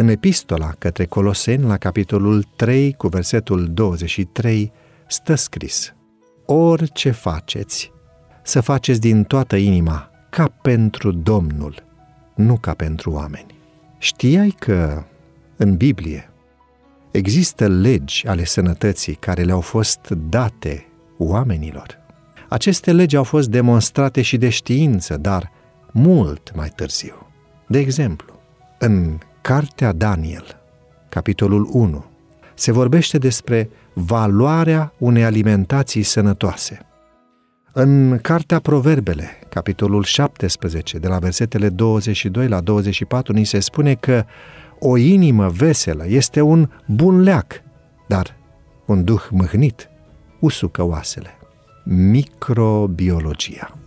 În epistola către Coloseni, la capitolul 3, cu versetul 23, stă scris Orice faceți, să faceți din toată inima, ca pentru Domnul, nu ca pentru oameni. Știai că în Biblie există legi ale sănătății care le-au fost date oamenilor? Aceste legi au fost demonstrate și de știință, dar mult mai târziu. De exemplu, în Cartea Daniel, capitolul 1, se vorbește despre valoarea unei alimentații sănătoase. În Cartea Proverbele, capitolul 17, de la versetele 22 la 24, ni se spune că o inimă veselă este un bun leac, dar un duh mâhnit usucă oasele. Microbiologia.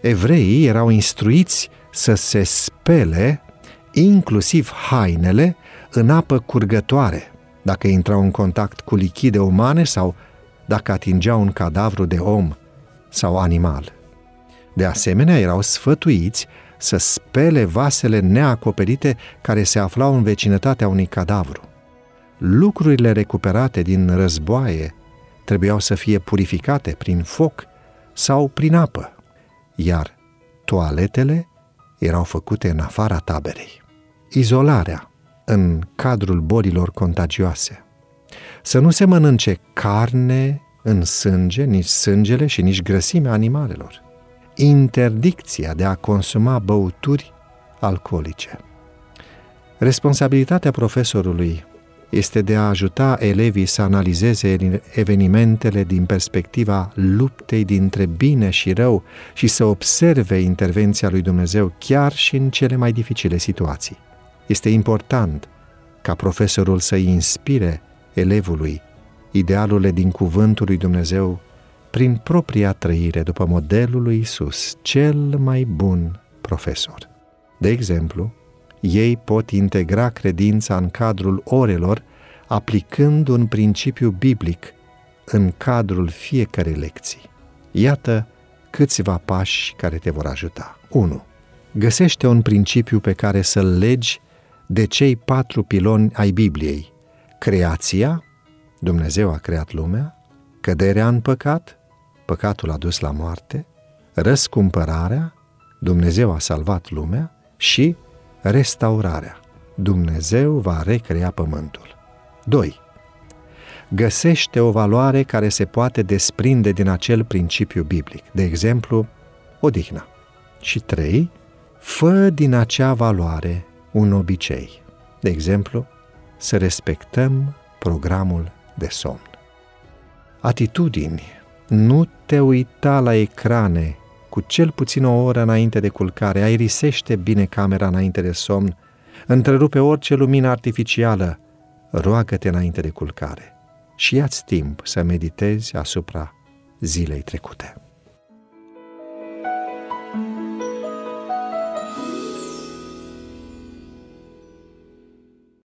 Evreii erau instruiți să se spele inclusiv hainele în apă curgătoare, dacă intrau în contact cu lichide umane sau dacă atingeau un cadavru de om sau animal. De asemenea, erau sfătuiți să spele vasele neacoperite care se aflau în vecinătatea unui cadavru. Lucrurile recuperate din războaie trebuiau să fie purificate prin foc sau prin apă, iar toaletele erau făcute în afara taberei. Izolarea în cadrul bolilor contagioase. Să nu se mănânce carne în sânge, nici sângele și nici grăsimea animalelor. Interdicția de a consuma băuturi alcoolice. Responsabilitatea profesorului este de a ajuta elevii să analizeze evenimentele din perspectiva luptei dintre bine și rău și să observe intervenția lui Dumnezeu chiar și în cele mai dificile situații. Este important ca profesorul să inspire elevului idealurile din cuvântul lui Dumnezeu prin propria trăire după modelul lui Isus, cel mai bun profesor. De exemplu, ei pot integra credința în cadrul orelor, aplicând un principiu biblic în cadrul fiecarei lecții. Iată câțiva pași care te vor ajuta. 1. Găsește un principiu pe care să-l legi de cei patru piloni ai Bibliei. Creația, Dumnezeu a creat lumea, căderea în păcat, păcatul a dus la moarte, răscumpărarea, Dumnezeu a salvat lumea și restaurarea. Dumnezeu va recrea pământul. 2. Găsește o valoare care se poate desprinde din acel principiu biblic, de exemplu, odihna. Și 3. Fă din acea valoare un obicei. De exemplu, să respectăm programul de somn. Atitudini. Nu te uita la ecrane cu cel puțin o oră înainte de culcare, aerisește bine camera înainte de somn, întrerupe orice lumină artificială, roagă-te înainte de culcare și ia-ți timp să meditezi asupra zilei trecute.